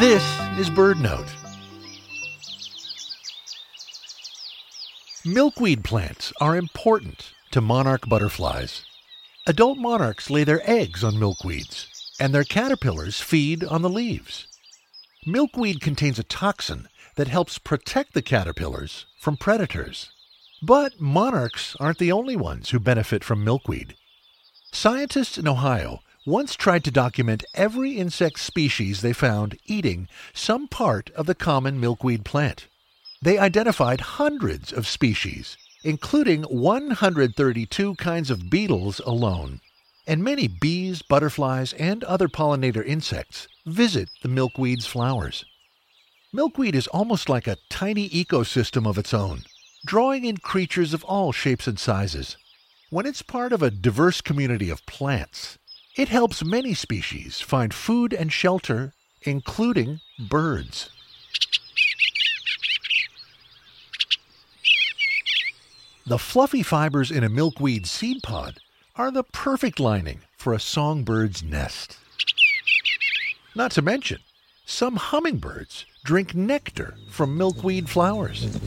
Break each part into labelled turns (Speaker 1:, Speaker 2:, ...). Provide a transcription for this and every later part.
Speaker 1: This is BirdNote. Milkweed plants are important to monarch butterflies. Adult monarchs lay their eggs on milkweeds, and their caterpillars feed on the leaves. Milkweed contains a toxin that helps protect the caterpillars from predators. But monarchs aren't the only ones who benefit from milkweed. Scientists in Ohio once tried to document every insect species they found eating some part of the common milkweed plant. They identified hundreds of species, including 132 kinds of beetles alone. And many bees, butterflies, and other pollinator insects visit the milkweed's flowers. Milkweed is almost like a tiny ecosystem of its own, drawing in creatures of all shapes and sizes. When it's part of a diverse community of plants, it helps many species find food and shelter, including birds. The fluffy fibers in a milkweed seed pod are the perfect lining for a songbird's nest. Not to mention, some hummingbirds drink nectar from milkweed flowers.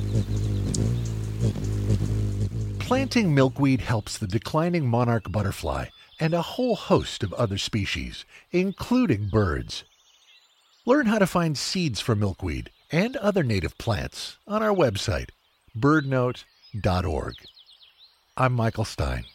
Speaker 1: Planting milkweed helps the declining monarch butterfly and a whole host of other species, including birds. Learn how to find seeds for milkweed and other native plants on our website, birdnote.org. I'm Michael Stein.